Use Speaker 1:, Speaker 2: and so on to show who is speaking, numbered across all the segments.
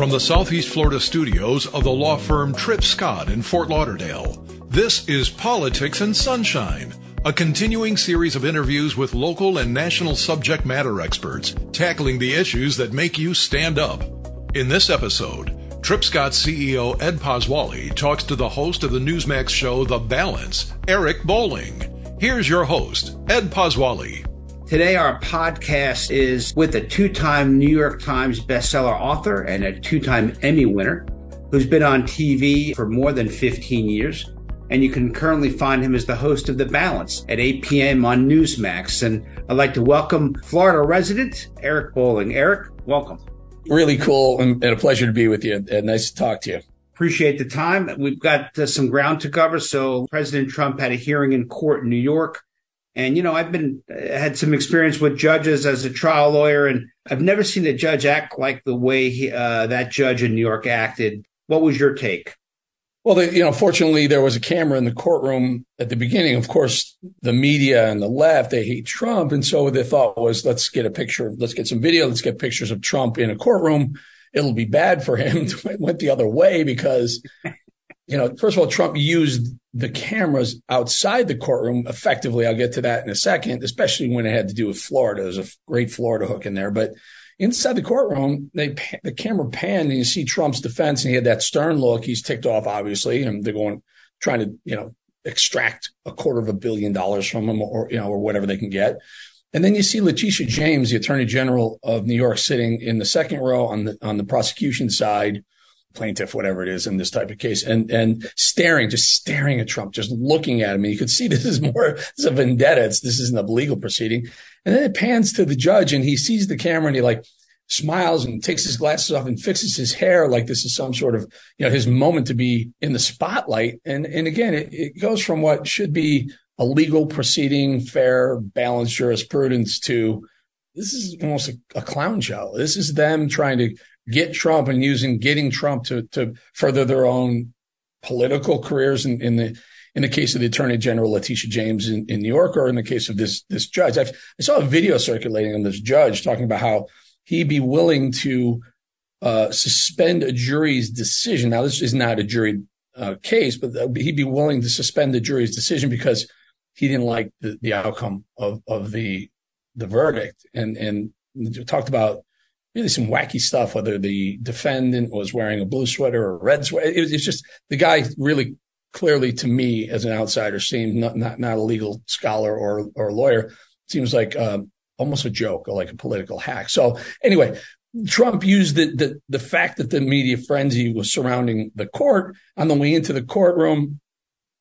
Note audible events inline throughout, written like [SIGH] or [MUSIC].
Speaker 1: From the Southeast Florida studios of the law firm Tripp Scott in Fort Lauderdale, this is Politics and Sunshine, a continuing series of interviews with local and national subject matter experts tackling the issues that make you stand up. In this episode, Tripp Scott CEO Ed Pozzuoli talks to the host of the Newsmax show The Balance, Eric Bolling. Here's your host, Ed Pozzuoli.
Speaker 2: Today, our podcast is with a two time New York Times bestseller author and a two time Emmy winner who's been on TV for more than 15 years. And you can currently find him as the host of The Balance at 8 p.m. on Newsmax. And I'd like to welcome Florida resident Eric Bolling. Eric, welcome.
Speaker 3: Really cool and, a pleasure to be with you. And nice to talk to you.
Speaker 2: Appreciate the time. We've got uh, some ground to cover. So, President Trump had a hearing in court in New York and, you know, I've been, had some experience with judges as a trial lawyer, and I've never seen a judge act like the way he, uh, that judge in New York acted. What was your take?
Speaker 3: Well, you know, fortunately, there was a camera in the courtroom at the beginning. Of course, the media and the left, they hate Trump. And so the thought was, let's get a picture, let's get some video, let's get pictures of Trump in a courtroom. It'll be bad for him. [LAUGHS] it went the other way because you know, first of all, Trump used the cameras outside the courtroom effectively. I'll get to that in a second, especially when it had to do with Florida. There's a great Florida hook in there, but inside the courtroom, they the camera panned and you see Trump's defense, and he had that stern look. He's ticked off, obviously, and they're going trying to you know extract a quarter of a billion dollars from him, or you know, or whatever they can get. And then you see Letitia James, the Attorney General of New York, sitting in the second row on the on the prosecution side plaintiff, whatever it is in this type of case, and and staring, just staring at Trump, just looking at him. And you could see [LAUGHS] this is more this is a vendetta. It's, this isn't a legal proceeding. And then it pans to the judge, and he sees the camera, and he like smiles and takes his glasses off and fixes his hair like this is some sort of you know his moment to be in the spotlight. And and again, it, it goes from what should be a legal proceeding, fair, balanced jurisprudence to this is almost a, a, clown show. This is them trying to get Trump and using getting Trump to to further their own political careers in, in the in the case of the Attorney General Letitia James in, in New York, or in the case of this this judge. I've, i saw a video circulating on this judge talking about how he'd be willing to uh, suspend a jury's decision. Now, this is not a jury uh, case, but he'd be willing to suspend the jury's decision because he didn't like the, the outcome of of the the verdict, and and talked about really some wacky stuff, whether the defendant was wearing a blue sweater or a red sweater. It was, it's just the guy really clearly to me as an outsider seemed not, not, not a legal scholar or, or lawyer seems like um, almost a joke or like a political hack. So anyway, Trump used the, the, the fact that the media frenzy was surrounding the court on the way into the courtroom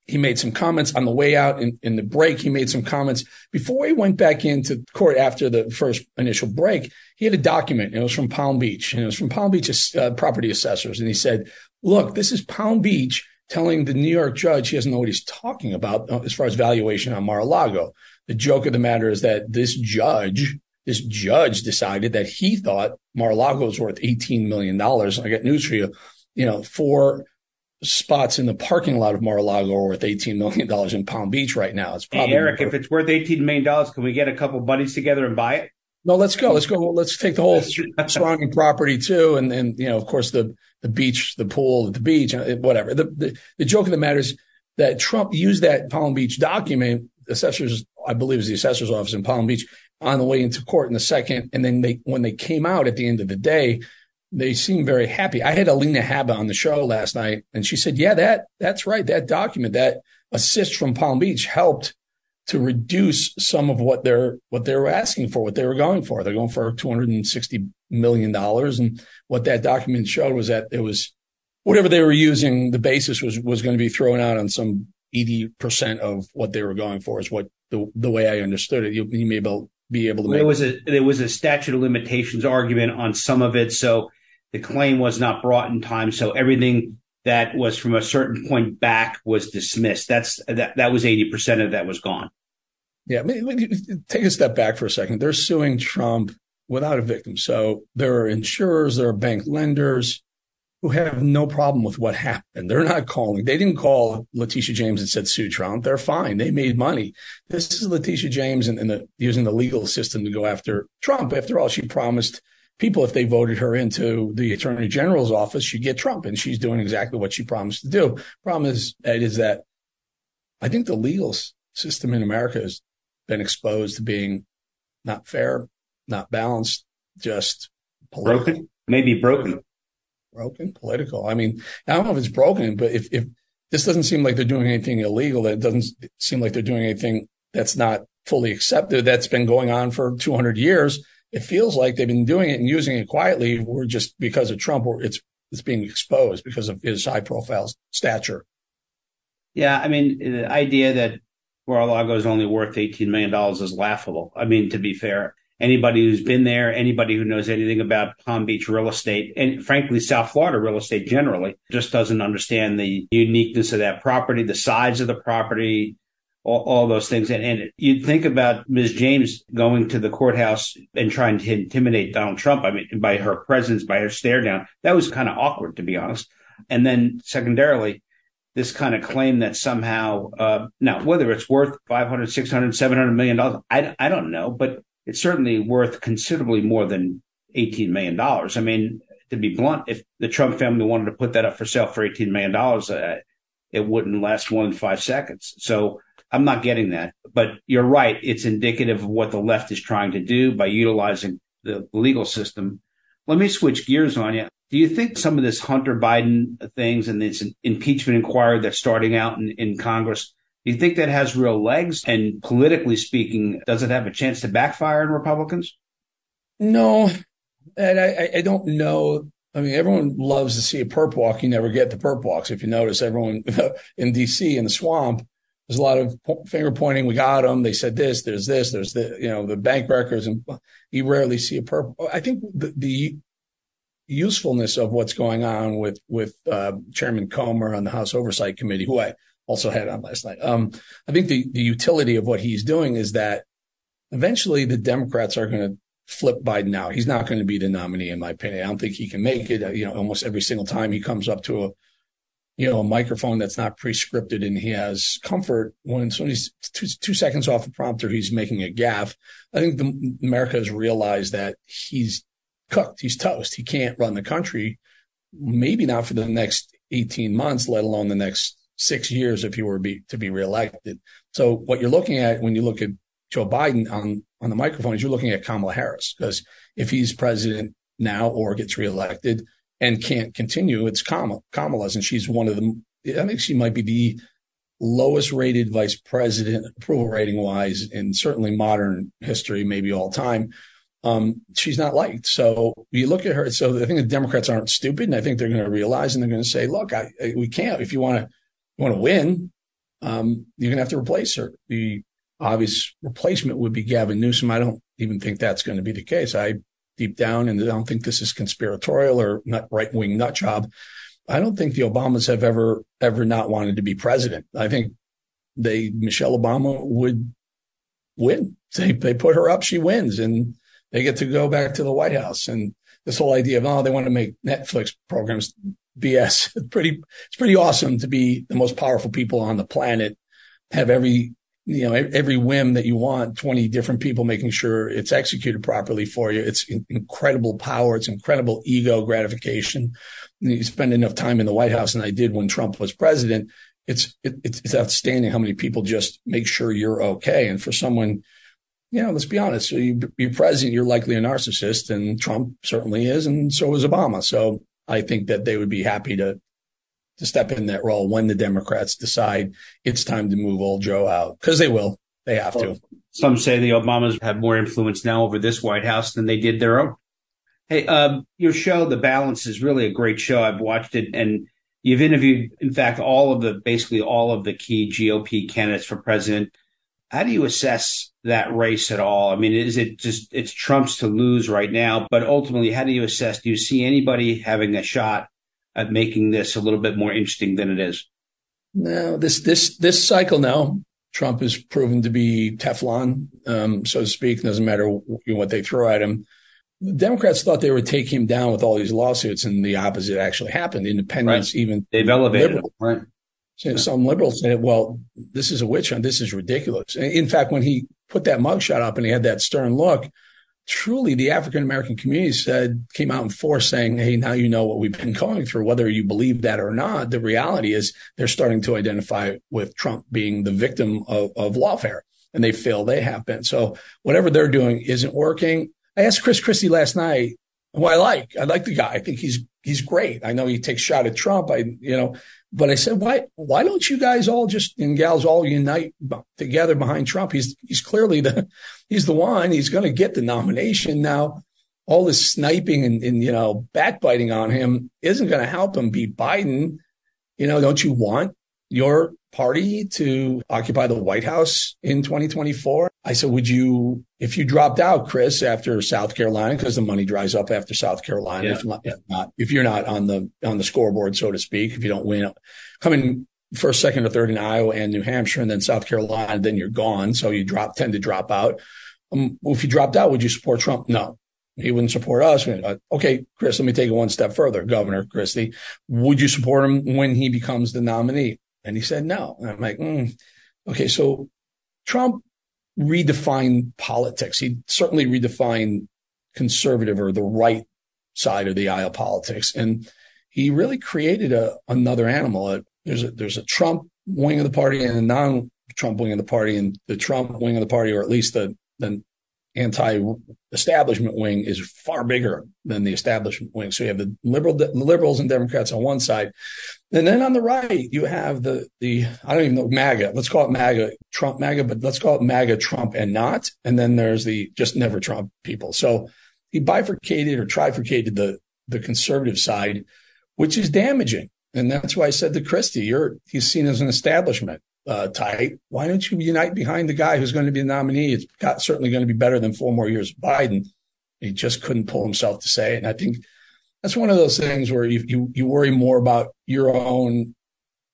Speaker 3: he made some comments on the way out in, in the break. He made some comments before he went back into court after the first initial break. He had a document. It was from Palm Beach and it was from Palm Beach uh, property assessors. And he said, look, this is Palm Beach telling the New York judge he doesn't know what he's talking about uh, as far as valuation on Mar-a-Lago. The joke of the matter is that this judge, this judge decided that he thought Mar-a-Lago was worth $18 million. I got news for you. You know, for spots in the parking lot of Mar-a-Lago are worth $18 million in Palm Beach right now. It's
Speaker 2: probably hey, Eric, if it's worth $18 million, can we get a couple buddies together and buy it?
Speaker 3: No, let's go. Let's go. Let's take the whole [LAUGHS] surrounding property too. And, and, you know, of course, the, the beach, the pool, the beach, uh, whatever. The, the, the joke of the matter is that Trump used that Palm Beach document, assessors, I believe is the assessor's office in Palm Beach on the way into court in the second. And then they, when they came out at the end of the day, they seem very happy. I had Alina Habba on the show last night, and she said, "Yeah, that that's right. That document, that assist from Palm Beach, helped to reduce some of what they're what they were asking for, what they were going for. They're going for two hundred and sixty million dollars, and what that document showed was that it was whatever they were using. The basis was was going to be thrown out on some eighty percent of what they were going for. Is what the the way I understood it. You, you may be able, be able to. Make-
Speaker 2: there was a there was a statute of limitations argument on some of it, so the claim was not brought in time, so everything that was from a certain point back was dismissed. That's that that was eighty percent of that was gone.
Speaker 3: Yeah, take a step back for a second. They're suing Trump without a victim. So there are insurers, there are bank lenders who have no problem with what happened. They're not calling. They didn't call Letitia James and said sue Trump. They're fine. They made money. This is Letitia James and, and the, using the legal system to go after Trump. After all, she promised people, if they voted her into the attorney general's office, she'd get Trump, and she's doing exactly what she promised to do. Problem is, Ed, is that I think the legal system in America has been exposed to being not fair, not balanced, just
Speaker 2: political. broken, maybe broken,
Speaker 3: broken, political. I mean, I don't know if it's broken, but if if this doesn't seem like they're doing anything illegal, it doesn't seem like they're doing anything that's not fully accepted. That's been going on for 200 years it feels like they've been doing it and using it quietly. We're just because of Trump, it's it's being exposed because of his high profile stature.
Speaker 2: Yeah, I mean, the idea that Mar-a-Lago is only worth eighteen million dollars is laughable. I mean, to be fair, anybody who's been there, anybody who knows anything about Palm Beach real estate, and frankly, South Florida real estate generally, just doesn't understand the uniqueness of that property, the size of the property, all, all those things. And, and you'd think about Ms. James going to the courthouse and trying to intimidate Donald Trump. I mean, by her presence, by her stare down, that was kind of awkward, to be honest. And then secondarily, this kind of claim that somehow, uh, now, whether it's worth 500, 600, 700 million dollars, I, I don't know, but it's certainly worth considerably more than 18 million dollars. I mean, to be blunt, if the Trump family wanted to put that up for sale for 18 million dollars, uh, it wouldn't last more than five seconds. So I'm not getting that. But you're right. It's indicative of what the left is trying to do by utilizing the legal system. Let me switch gears on you. Do you think some of this Hunter Biden things and this impeachment inquiry that's starting out in, in Congress, do you think that has real legs? And politically speaking, does it have a chance to backfire in Republicans?
Speaker 3: No, and I, I don't know. I mean, everyone loves to see a perp walk. You never get the perp walks. If you notice, everyone [LAUGHS] in D.C. in the swamp there's a lot of finger pointing. We got them. They said this. There's this. There's the you know the bank records, and you rarely see a purple. I think the, the usefulness of what's going on with with uh, Chairman Comer on the House Oversight Committee, who I also had on last night. Um, I think the the utility of what he's doing is that eventually the Democrats are going to flip Biden out. He's not going to be the nominee, in my opinion. I don't think he can make it. You know, almost every single time he comes up to a you know, a microphone that's not pre-scripted and he has comfort when somebody's two, two seconds off the prompter, he's making a gaff. I think the, America has realized that he's cooked. He's toast. He can't run the country. Maybe not for the next 18 months, let alone the next six years if he were be, to be reelected. So what you're looking at when you look at Joe Biden on, on the microphone is you're looking at Kamala Harris because if he's president now or gets reelected, and can't continue, it's Kamala, Kamala's, and she's one of the. I think she might be the lowest rated vice president approval rating wise in certainly modern history, maybe all time. Um, she's not liked. So you look at her. So I think the Democrats aren't stupid, and I think they're going to realize and they're going to say, "Look, I, I, we can't. If you want to want to win, um, you're going to have to replace her." The obvious replacement would be Gavin Newsom. I don't even think that's going to be the case. I deep down, and I don't think this is conspiratorial or nut right wing nut job. I don't think the Obamas have ever ever not wanted to be president. I think they Michelle Obama would win. They they put her up, she wins, and they get to go back to the White House. And this whole idea of oh, they want to make Netflix programs BS. [LAUGHS] It's pretty it's pretty awesome to be the most powerful people on the planet, have every you know, every whim that you want, 20 different people making sure it's executed properly for you. It's incredible power. It's incredible ego gratification. You spend enough time in the White House, and I did when Trump was president. It's, it, it's outstanding how many people just make sure you're okay. And for someone, you know, let's be honest, you, you're president, you're likely a narcissist, and Trump certainly is, and so is Obama. So I think that they would be happy to to step in that role when the Democrats decide it's time to move old Joe out because they will. They have to.
Speaker 2: Some say the Obamas have more influence now over this White House than they did their own. Hey, um, your show, The Balance, is really a great show. I've watched it, and you've interviewed, in fact, all of the basically all of the key GOP candidates for president. How do you assess that race at all? I mean, is it just it's Trump's to lose right now? But ultimately, how do you assess? Do you see anybody having a shot at making this a little bit more interesting than it is.
Speaker 3: No, this this this cycle now, Trump has proven to be Teflon, um, so to speak. Doesn't matter what they throw at him. The Democrats thought they would take him down with all these lawsuits, and the opposite actually happened. Independents, right. even
Speaker 2: they've elevated liberal, him, right?
Speaker 3: So some liberals said, "Well, this is a witch hunt. This is ridiculous." In fact, when he put that mugshot up and he had that stern look, truly the African American community said, came out in force saying, Hey, now you know what we've been going through, whether you believe that or not. The reality is they're starting to identify with Trump being the victim of, of lawfare and they feel they have been. So whatever they're doing isn't working. I asked Chris Christie last night, who I like. I like the guy. I think he's he's great. I know he takes shot at Trump. I you know, but I said, why why don't you guys all just and gals all unite together behind Trump? He's he's clearly the he's the one. He's going to get the nomination now. All this sniping and, and you know backbiting on him isn't going to help him beat Biden. You know, don't you want your party to occupy the White House in 2024? I said, would you, if you dropped out, Chris, after South Carolina, because the money dries up after South Carolina, yeah. if, not, if not, if you're not on the, on the scoreboard, so to speak, if you don't win, coming first, second, or third in Iowa and New Hampshire, and then South Carolina, then you're gone. So you drop, tend to drop out. Um, if you dropped out, would you support Trump? No, he wouldn't support us. Okay, Chris, let me take it one step further. Governor Christie, would you support him when he becomes the nominee? And he said no. And I'm like, mm. okay, so Trump redefined politics. He certainly redefined conservative or the right side of the aisle politics. And he really created a, another animal. There's a, there's a Trump wing of the party and a non Trump wing of the party and the Trump wing of the party, or at least the, the anti-establishment wing is far bigger than the establishment wing. So you have the liberal the liberals and Democrats on one side, and then on the right you have the the I don't even know MAGA. Let's call it MAGA Trump MAGA, but let's call it MAGA Trump and not. And then there's the just never Trump people. So he bifurcated or trifurcated the the conservative side, which is damaging. And that's why I said to Christie, you're he's seen as an establishment uh, tight. Why don't you unite behind the guy who's going to be the nominee? It's got, certainly going to be better than four more years of Biden. He just couldn't pull himself to say it. And I think that's one of those things where you, you, you worry more about your own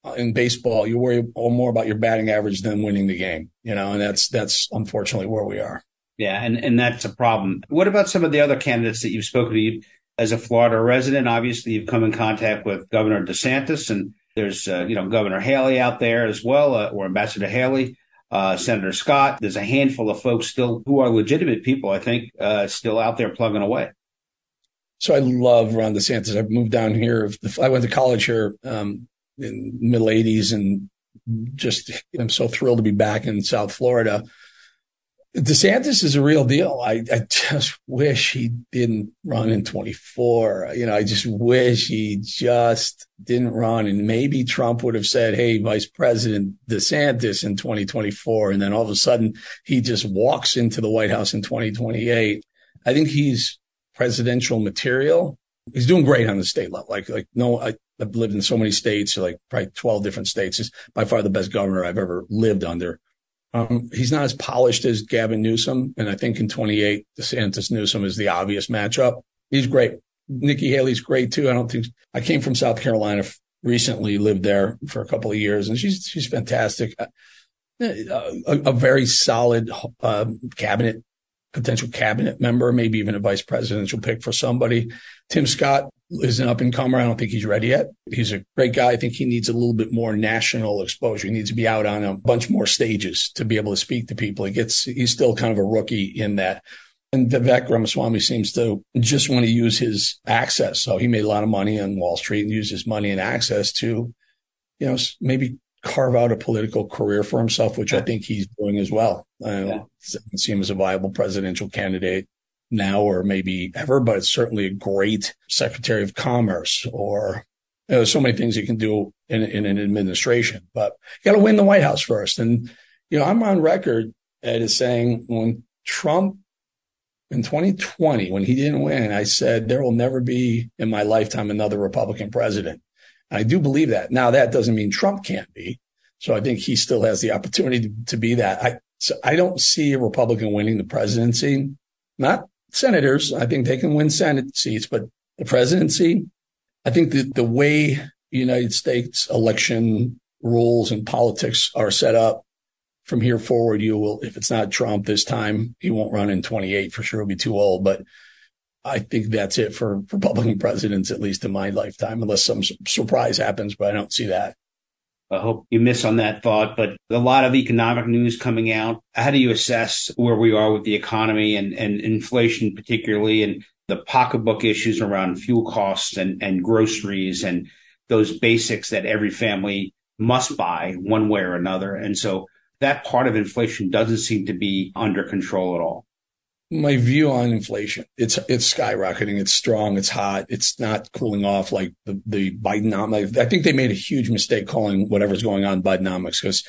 Speaker 3: uh, in baseball. You worry more about your batting average than winning the game, you know, and that's, that's unfortunately where we are.
Speaker 2: Yeah. And, and that's a problem. What about some of the other candidates that you've spoken to? As a Florida resident, obviously you've come in contact with Governor DeSantis and there's, uh, you know, Governor Haley out there as well, uh, or Ambassador Haley, uh, Senator Scott. There's a handful of folks still who are legitimate people, I think, uh, still out there plugging away.
Speaker 3: So I love Ron DeSantis. I've moved down here. I went to college here um, in middle 80s and just I'm so thrilled to be back in South Florida. DeSantis is a real deal. I, I just wish he didn't run in 24. You know, I just wish he just didn't run. And maybe Trump would have said, Hey, Vice President DeSantis in 2024. And then all of a sudden he just walks into the White House in 2028. I think he's presidential material. He's doing great on the state level. Like, like no, I, have lived in so many states, like probably 12 different states. He's by far the best governor I've ever lived under. Um, he's not as polished as Gavin Newsom. And I think in 28, DeSantis Newsom is the obvious matchup. He's great. Nikki Haley's great too. I don't think I came from South Carolina recently, lived there for a couple of years and she's, she's fantastic. Uh, a, a, very solid uh, cabinet, potential cabinet member, maybe even a vice presidential pick for somebody. Tim Scott is an up and comer. I don't think he's ready yet. He's a great guy. I think he needs a little bit more national exposure. He needs to be out on a bunch more stages to be able to speak to people. He gets, he's still kind of a rookie in that. And Vivek Ramaswamy seems to just want to use his access. So he made a lot of money on Wall Street and used his money and access to, you know, maybe carve out a political career for himself, which I think he's doing as well. I yeah. see him as a viable presidential candidate now or maybe ever, but it's certainly a great secretary of commerce or you know, so many things you can do in, in an administration, but you got to win the White House first. And, you know, I'm on record as saying when Trump in 2020, when he didn't win, I said, there will never be in my lifetime another Republican president. I do believe that. Now that doesn't mean Trump can't be. So I think he still has the opportunity to, to be that. I, so I don't see a Republican winning the presidency, not senators. I think they can win Senate seats, but the presidency, I think that the way United States election rules and politics are set up from here forward, you will, if it's not Trump this time, he won't run in 28 for sure. He'll be too old, but I think that's it for Republican presidents, at least in my lifetime, unless some surprise happens, but I don't see that.
Speaker 2: I hope you miss on that thought, but a lot of economic news coming out. How do you assess where we are with the economy and, and inflation, particularly, and the pocketbook issues around fuel costs and, and groceries and those basics that every family must buy one way or another? And so that part of inflation doesn't seem to be under control at all
Speaker 3: my view on inflation it's it's skyrocketing it's strong it's hot it's not cooling off like the the bidenomics i think they made a huge mistake calling whatever's going on bidenomics because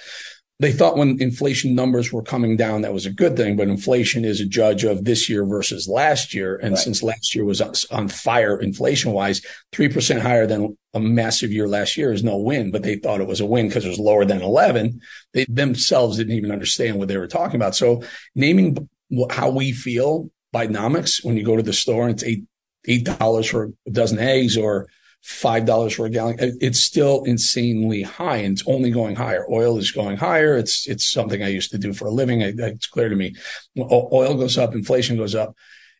Speaker 3: they thought when inflation numbers were coming down that was a good thing but inflation is a judge of this year versus last year and right. since last year was on fire inflation wise 3% higher than a massive year last year is no win but they thought it was a win because it was lower than 11 they themselves didn't even understand what they were talking about so naming how we feel Bidenomics when you go to the store and it's eight eight dollars for a dozen eggs or five dollars for a gallon. It's still insanely high, and it's only going higher. Oil is going higher. It's it's something I used to do for a living. It's clear to me. Oil goes up, inflation goes up,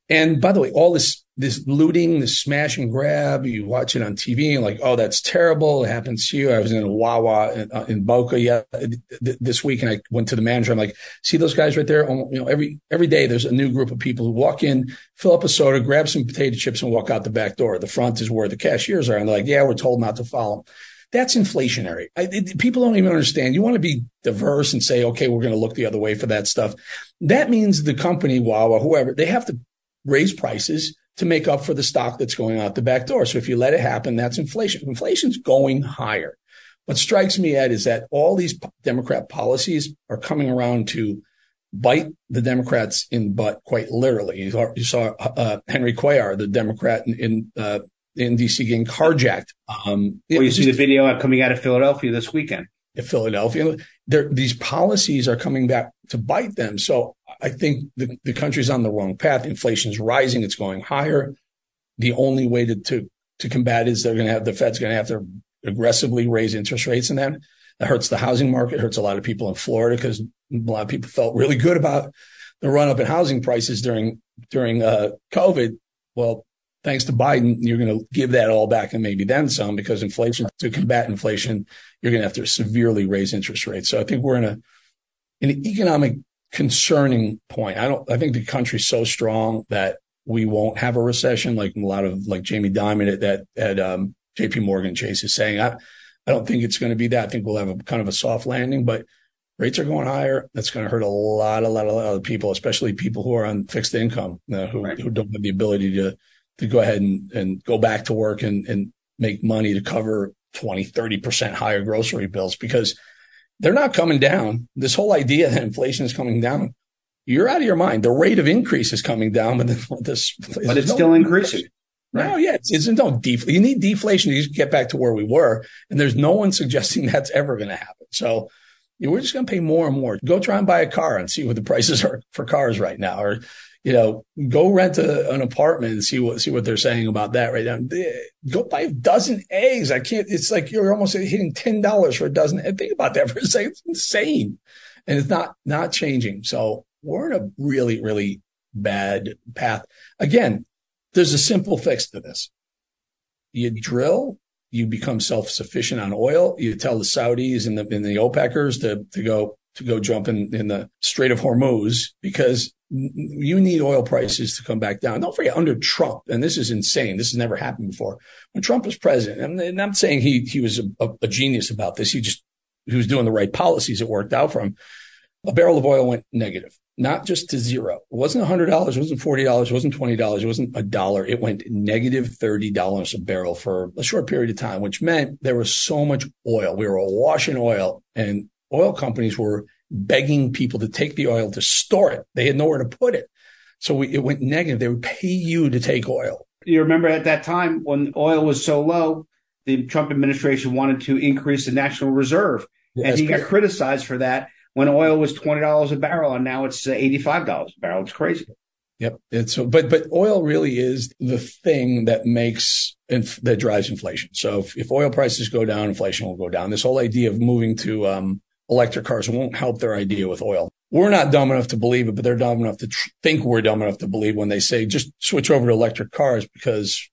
Speaker 3: and by the way, all this this looting, this smash and grab, you watch it on TV and like, oh, that's terrible. It happens to you. I was in a Wawa in, uh, in Boca yeah, th- this week and I went to the manager. I'm like, see those guys right there? You know, every, every day there's a new group of people who walk in, fill up a soda, grab some potato chips and walk out the back door. The front is where the cashiers are. And they're like, yeah, we're told not to follow. That's inflationary. I, it, people don't even understand. You want to be diverse and say, okay, we're going to look the other way for that stuff. That means the company, Wawa, whoever, they have to raise prices to make up for the stock that's going out the back door. So if you let it happen, that's inflation. Inflation's going higher. What strikes me, Ed, is that all these Democrat policies are coming around to bite the Democrats in butt quite literally. You saw, you saw uh, Henry Cuellar, the Democrat in, in, uh, in DC getting carjacked.
Speaker 2: Um, well, you see the video coming out of Philadelphia this weekend.
Speaker 3: Philadelphia, these policies are coming back to bite them. So I think the, the country's on the wrong path. Inflation's rising. It's going higher. The only way to, to, to combat is they're going to have, the Fed's going to have to aggressively raise interest rates and that, that hurts the housing market, hurts a lot of people in Florida because a lot of people felt really good about the run up in housing prices during, during, uh, COVID. Well, thanks to Biden, you're going to give that all back and maybe then some because inflation to combat inflation, you're going to have to severely raise interest rates. So I think we're in a, an economic concerning point. I don't, I think the country's so strong that we won't have a recession like a lot of like Jamie Dimon at that at um, JP Morgan Chase is saying. I, I don't think it's going to be that. I think we'll have a kind of a soft landing, but rates are going higher. That's going to hurt a lot, a lot, a lot of people, especially people who are on fixed income, uh, who, right. who don't have the ability to, to go ahead and, and go back to work and, and make money to cover 20, 30% higher grocery bills because they're not coming down. This whole idea that inflation is coming down, you're out of your mind. The rate of increase is coming down, but this,
Speaker 2: but it's no, still increasing.
Speaker 3: Right. No, yeah, it's, it's no def- You need deflation to get back to where we were, and there's no one [LAUGHS] suggesting that's ever going to happen. So you know, we're just going to pay more and more. Go try and buy a car and see what the prices are for cars right now, or you know, go rent a, an apartment and see what see what they're saying about that right now. Go buy a dozen eggs. I can't. It's like you're almost hitting ten dollars for a dozen. And Think about that for a second. It's insane, and it's not not changing. So we're in a really really bad path. Again, there's a simple fix to this. You drill. You become self sufficient on oil. You tell the Saudis and the and the OPECers to to go to go jump in, in the Strait of Hormuz because you need oil prices to come back down. Don't forget under Trump, and this is insane. This has never happened before. When Trump was president, and I'm not saying he, he was a, a genius about this. He just, he was doing the right policies. It worked out for him. A barrel of oil went negative, not just to zero. It wasn't $100. It wasn't $40. It wasn't $20. It wasn't a dollar. It went negative $30 a barrel for a short period of time, which meant there was so much oil. We were awash in oil and oil companies were begging people to take the oil to store it. They had nowhere to put it. So we, it went negative. They would pay you to take oil.
Speaker 2: You remember at that time when oil was so low, the Trump administration wanted to increase the national reserve. Yeah, and he got criticized for that when oil was $20 a barrel and now it's uh, $85 a barrel. It's crazy.
Speaker 3: Yep. It's so, but, but oil really is the thing that makes, inf- that drives inflation. So if, if, oil prices go down, inflation will go down. This whole idea of moving to, um, electric cars won't help their idea with oil. We're not dumb enough to believe it, but they're dumb enough to tr- think we're dumb enough to believe when they say just switch over to electric cars because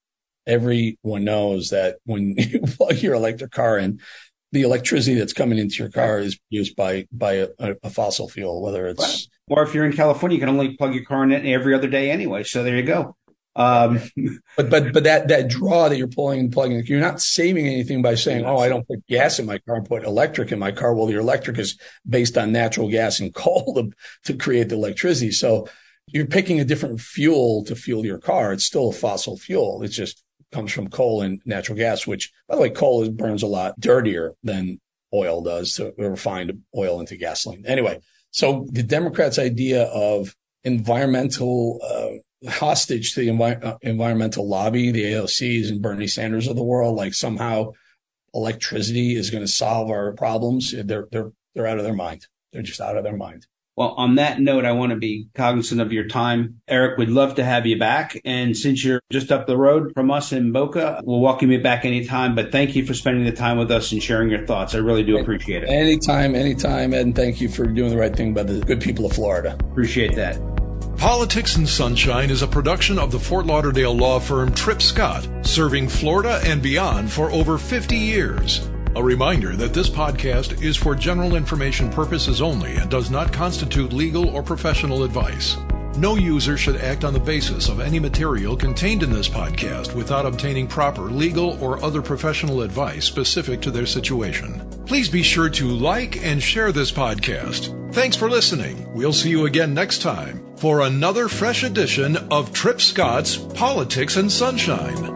Speaker 3: everyone knows that when [LAUGHS] you plug your electric car in, the electricity that's coming into your car is used by by a, a fossil fuel, whether it's
Speaker 2: or if you're in California, you can only plug your car in every other day anyway. So there you go. Um,
Speaker 3: but but but that that draw that you're pulling and plugging, you're not saving anything by saying, "Oh, I don't put gas in my car and put electric in my car." Well, your electric is based on natural gas and [LAUGHS] coal to, to create the electricity. So you're picking a different fuel to fuel your car. It's still a fossil fuel. It just comes from coal and natural gas, which, by the way, coal burns a lot dirtier than oil does to refined oil into gasoline. Anyway, so the Democrats' idea of environmental uh, hostage to the envi- uh, environmental lobby, the AOCs and Bernie Sanders of the world, like somehow electricity is going to solve our problems. They're they're they're out of their mind. They're just out of their mind.
Speaker 2: Well, on that note, I want to be cognizant of your time. Eric, we'd love to have you back. And since you're just up the road from us in Boca, we'll welcome you back anytime. But thank you for spending the time with us and sharing your thoughts. I really do appreciate it.
Speaker 3: Anytime, anytime. Ed, and thank you for doing the right thing by the good people of Florida.
Speaker 2: Appreciate that.
Speaker 1: Politics and Sunshine is a production of the Fort Lauderdale law firm Tripp Scott, serving Florida and beyond for over 50 years. A reminder that this podcast is for general information purposes only and does not constitute legal or professional advice. No user should act on the basis of any material contained in this podcast without obtaining proper legal or other professional advice specific to their situation. Please be sure to like and share this podcast. Thanks for listening. We'll see you again next time for another fresh edition of Tripp Scott's Politics and Sunshine.